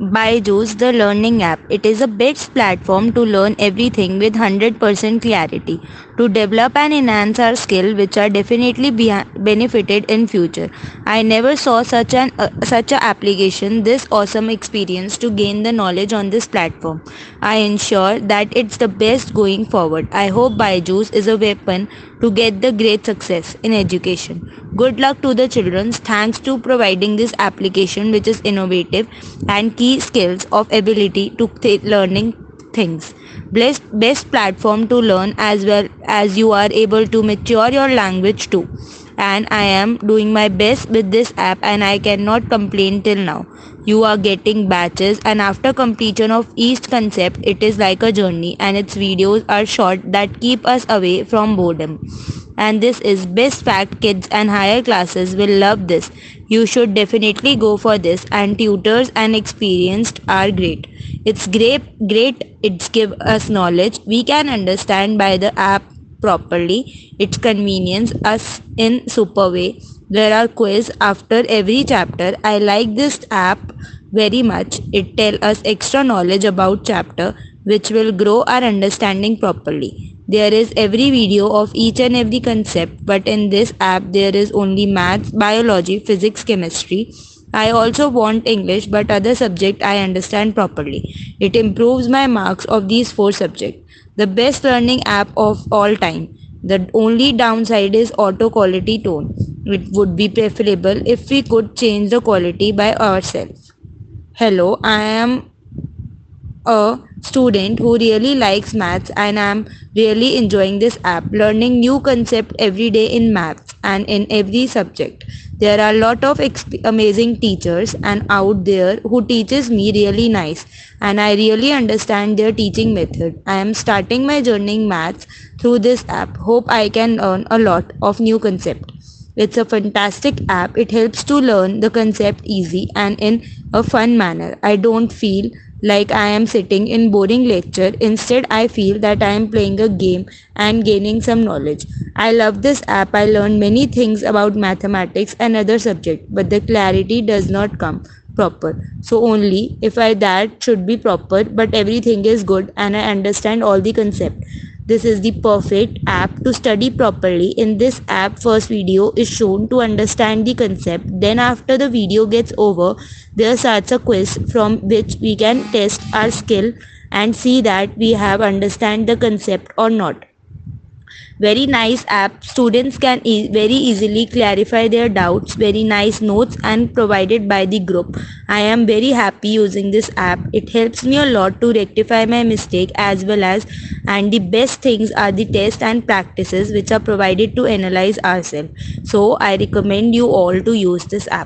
Byju's the learning app. It is a best platform to learn everything with 100% clarity, to develop and enhance our skill which are definitely be- benefited in future. I never saw such an uh, such a application this awesome experience to gain the knowledge on this platform. I ensure that it's the best going forward. I hope Byju's is a weapon to get the great success in education. Good luck to the children. Thanks to providing this application which is innovative and key skills of ability to th- learning things. Best, best platform to learn as well as you are able to mature your language too. And I am doing my best with this app and I cannot complain till now. You are getting batches and after completion of each concept it is like a journey and its videos are short that keep us away from boredom and this is best fact kids and higher classes will love this you should definitely go for this and tutors and experienced are great. It's great great it's give us knowledge. We can understand by the app properly. It's convenience us in super way. There are quiz after every chapter. I like this app very much. It tell us extra knowledge about chapter which will grow our understanding properly there is every video of each and every concept, but in this app there is only maths, biology, physics, chemistry. I also want English, but other subject I understand properly. It improves my marks of these four subjects. The best learning app of all time. The only downside is auto quality tone. It would be preferable if we could change the quality by ourselves. Hello, I am a student who really likes maths and I'm really enjoying this app learning new concept every day in maths and in every subject there are a lot of exp- amazing teachers and out there who teaches me really nice and I really understand their teaching method I am starting my journey in maths through this app hope I can learn a lot of new concept it's a fantastic app. It helps to learn the concept easy and in a fun manner. I don't feel like I am sitting in boring lecture. Instead, I feel that I am playing a game and gaining some knowledge. I love this app. I learned many things about mathematics and other subjects, but the clarity does not come proper. So only if I that should be proper, but everything is good and I understand all the concept. This is the perfect app to study properly. In this app, first video is shown to understand the concept. Then after the video gets over, there starts a quiz from which we can test our skill and see that we have understand the concept or not very nice app. Students can e- very easily clarify their doubts very nice notes and provided by the group. I am very happy using this app. It helps me a lot to rectify my mistake as well as and the best things are the tests and practices which are provided to analyze ourselves. So i recommend you all to use this app